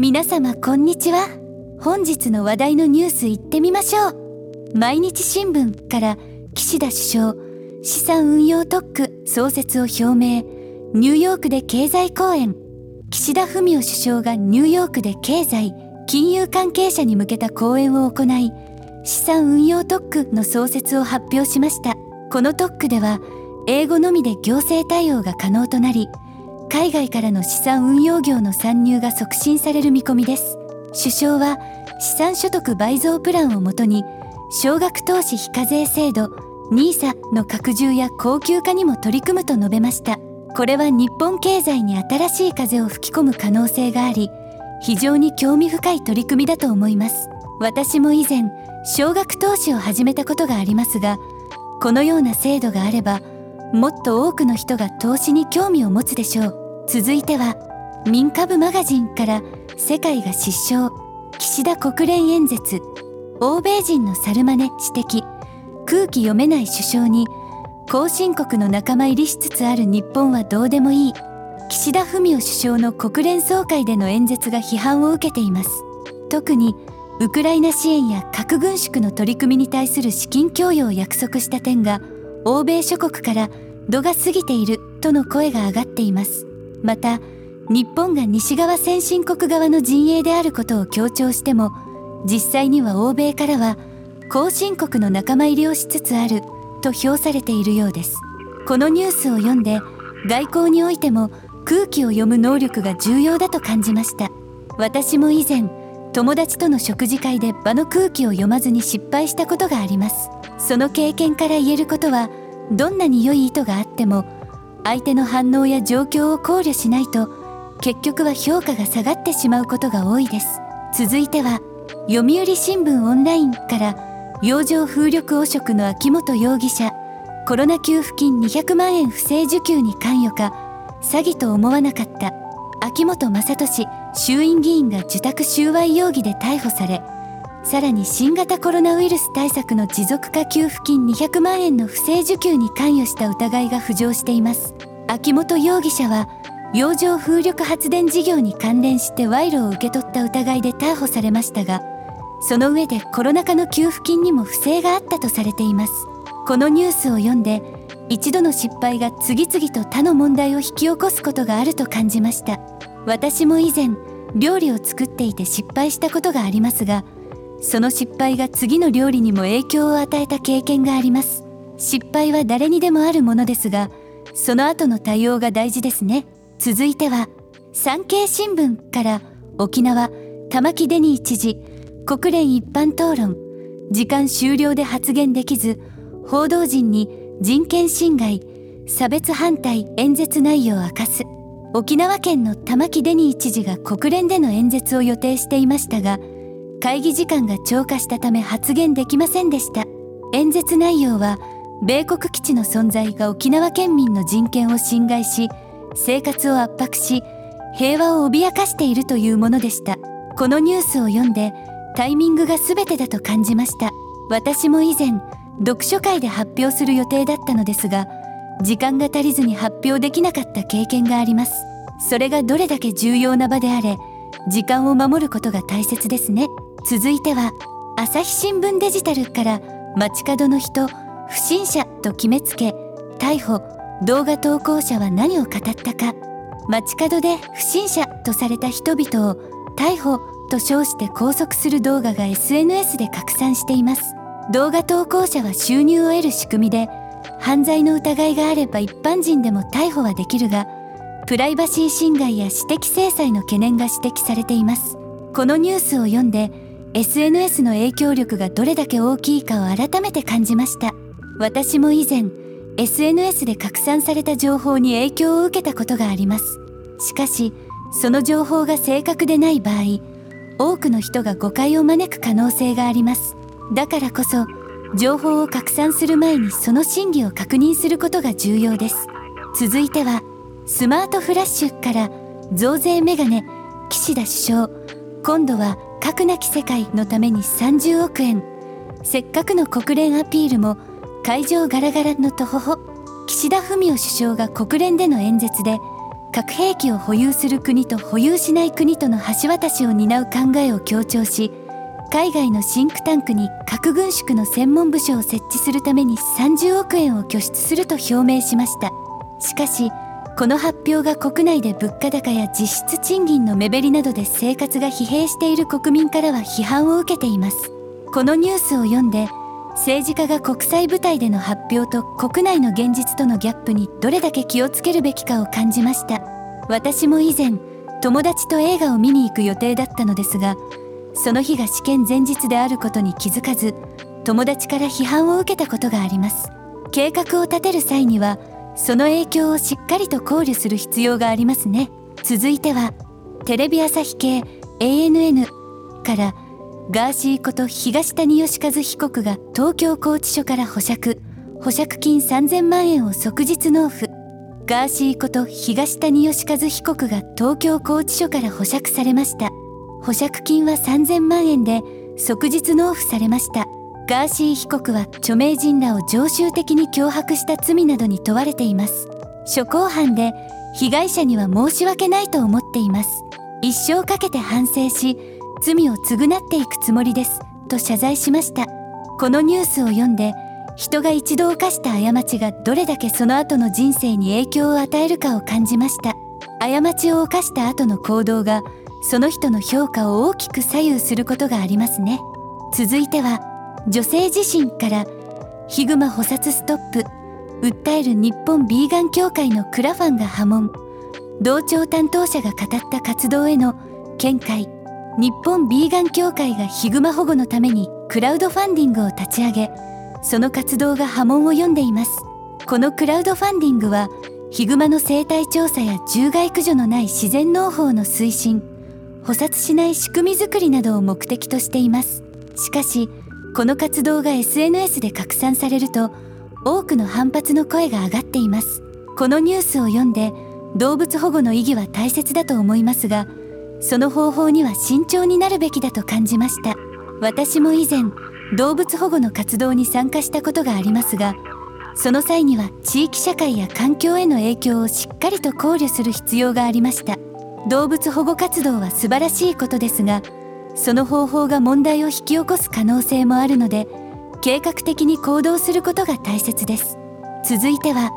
皆様こんにちは。本日の話題のニュース行ってみましょう。毎日新聞から岸田首相資産運用特区創設を表明。ニューヨークで経済講演。岸田文雄首相がニューヨークで経済金融関係者に向けた講演を行い資産運用特区の創設を発表しました。この特区では英語のみで行政対応が可能となり海外からの資産運用業の参入が促進される見込みです。首相は資産所得倍増プランをもとに少額投資非課税制度 NISA の拡充や高級化にも取り組むと述べました。これは日本経済に新しい風を吹き込む可能性があり非常に興味深い取り組みだと思います。私も以前少額投資を始めたことがありますがこのような制度があればもっと多くの人が投資に興味を持つでしょう。続いては民株マガジンから世界が失笑岸田国連演説。欧米人の猿真似指摘。空気読めない首相に後進国の仲間入りしつつある日本はどうでもいい。岸田文雄首相の国連総会での演説が批判を受けています。特にウクライナ支援や核軍縮の取り組みに対する資金供与を約束した点が欧米諸国から度が過ぎているとの声が上がっています。また日本が西側先進国側の陣営であることを強調しても実際には欧米からは後進国の仲間入りをしつつあると評されているようです。このニュースを読んで外交においても空気を読む能力が重要だと感じました。私も以前友達との食事会で場の空気を読まずに失敗したことがあります。その経験から言えることはどんなに良い意図があっても相手の反応や状況を考慮しないと結局は評価が下がってしまうことが多いです。続いては読売新聞オンラインから洋上風力汚職の秋元容疑者コロナ給付金200万円不正受給に関与か詐欺と思わなかった秋元正俊衆院議員が受託収賄容疑で逮捕されさらに新型コロナウイルス対策の持続化給付金200万円の不正受給に関与した疑いが浮上しています。秋元容疑者は洋上風力発電事業に関連して賄賂を受け取った疑いで逮捕されましたがその上でコロナ禍の給付金にも不正があったとされています。このニュースを読んで一度の失敗が次々と他の問題を引き起こすことがあると感じました。私も以前料理を作っていて失敗したことがありますがその失敗が次の料理にも影響を与えた経験があります。失敗は誰にでもあるものですがその後の対応が大事ですね。続いては産経新聞から沖縄玉城デニー知事国連一般討論時間終了で発言できず報道陣に人権侵害差別反対演説内容を明かす。沖縄県の玉城デニー知事が国連での演説を予定していましたが会議時間が超過したため発言できませんでした。演説内容は米国基地の存在が沖縄県民の人権を侵害し生活を圧迫し平和を脅かしているというものでした。このニュースを読んでタイミングが全てだと感じました。私も以前読書会で発表する予定だったのですが時間が足りずに発表できなかった経験があります。それがどれだけ重要な場であれ時間を守ることが大切ですね。続いては朝日新聞デジタルから街角の人不審者と決めつけ逮捕。動画投稿者は何を語ったか。街角で不審者とされた人々を逮捕と称して拘束する動画が SNS で拡散しています。動画投稿者は収入を得る仕組みで犯罪の疑いがあれば一般人でも逮捕はできるがプライバシー侵害や私的制裁の懸念が指摘されています。このニュースを読んで SNS の影響力がどれだけ大きいかを改めて感じました。私も以前 SNS で拡散された情報に影響を受けたことがあります。しかしその情報が正確でない場合多くの人が誤解を招く可能性があります。だからこそ情報を拡散する前にその真偽を確認することが重要です。続いてはスマートフラッシュから増税メガネ岸田首相今度は核なき世界のために30億円。せっかくの国連アピールも会場ガラガラのとほほ岸田文雄首相が国連での演説で核兵器を保有する国と保有しない国との橋渡しを担う考えを強調し海外のシンクタンクに核軍縮の専門部署を設置するために30億円を拠出すると表明しました。しかしこの発表が国内で物価高や実質賃金の目減りなどで生活が疲弊している国民からは批判を受けています。このニュースを読んで政治家が国際舞台での発表と国内の現実とのギャップにどれだけ気をつけるべきかを感じました。私も以前友達と映画を見に行く予定だったのですがその日が試験前日であることに気づかず友達から批判を受けたことがあります。計画を立てる際にはその影響をしっかりと考慮する必要がありますね。続いてはテレビ朝日系 ANN から「ガーシーこと東谷義和被告が東京拘置所から保釈保釈金3000万円を即日納付ガーシーこと東谷義和被告が東京拘置所から保釈されました保釈金は3000万円で即日納付されましたガーシー被告は著名人らを常習的に脅迫した罪などに問われています。初公判で被害者には申し訳ないと思っています。一生かけて反省し罪を償っていくつもりです。と謝罪しました。このニュースを読んで人が一度犯した過ちがどれだけその後の人生に影響を与えるかを感じました。過ちを犯した後の行動がその人の評価を大きく左右することがありますね。続いては女性自身からヒグマ捕殺ストップ訴える日本ビーガン協会のクラファンが波紋同調担当者が語った活動への見解日本ビーガン協会がヒグマ保護のためにクラウドファンディングを立ち上げその活動が波紋を読んでいます。このクラウドファンディングはヒグマの生態調査や獣害駆除のない自然農法の推進捕殺しない仕組みづくりなどを目的としています。しかしこの活動が SNS で拡散されると多くの反発の声が上がっています。このニュースを読んで動物保護の意義は大切だと思いますがその方法には慎重になるべきだと感じました。私も以前動物保護の活動に参加したことがありますがその際には地域社会や環境への影響をしっかりと考慮する必要がありました。動物保護活動は素晴らしいことですがその方法が問題を引き起こす可能性もあるので計画的に行動することが大切です。続いては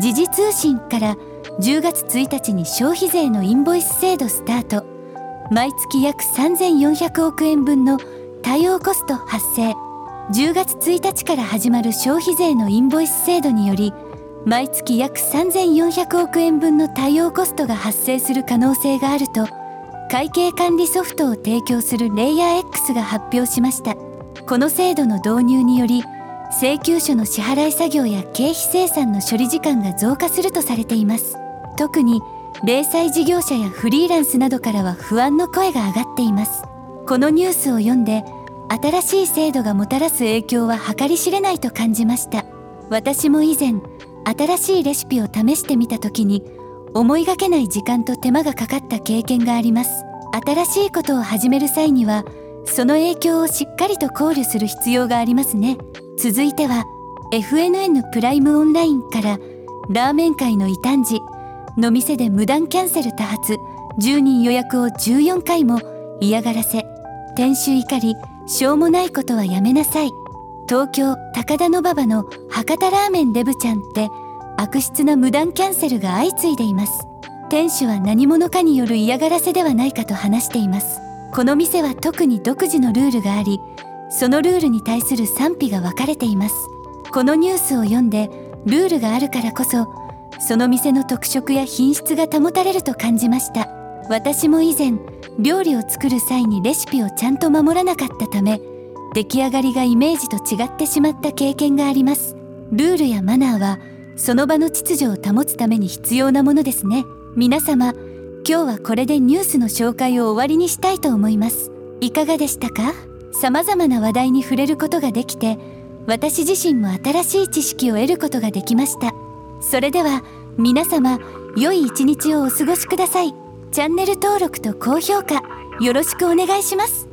時事通信から10月1日に消費税のインボイス制度スタート。毎月約3400億円分の対応コスト発生。10月1日から始まる消費税のインボイス制度により毎月約3400億円分の対応コストが発生する可能性があると会計管理ソフトを提供するレイヤー X が発表しました。この制度の導入により請求書の支払い作業や経費生産の処理時間が増加するとされています。特に零細事業者やフリーランスなどからは不安の声が上がっています。このニュースを読んで新しい制度がもたらす影響は計り知れないと感じました。私も以前新しいレシピを試してみた時に思いがけない時間と手間がかかった経験があります。新しいことを始める際にはその影響をしっかりと考慮する必要がありますね。続いては FNN プライムオンラインからラーメン界の異端児の店で無断キャンセル多発10人予約を14回も嫌がらせ店主怒りしょうもないことはやめなさい。東京高田馬場の博多ラーメンデブちゃんって悪質な無断キャンセルが相次いでいます。店主は何者かによる嫌がらせではないかと話しています。この店は特に独自のルールがありそのルールに対する賛否が分かれています。このニュースを読んでルールがあるからこそその店の特色や品質が保たれると感じました。私も以前料理を作る際にレシピをちゃんと守らなかったため出来上がりがイメージと違ってしまった経験があります。ルールやマナーはその場の秩序を保つために必要なものですね。皆様今日はこれでニュースの紹介を終わりにしたいと思います。いかがでしたか？様々な話題に触れることができて私自身も新しい知識を得ることができました。それでは皆様良い一日をお過ごしください。チャンネル登録と高評価よろしくお願いします。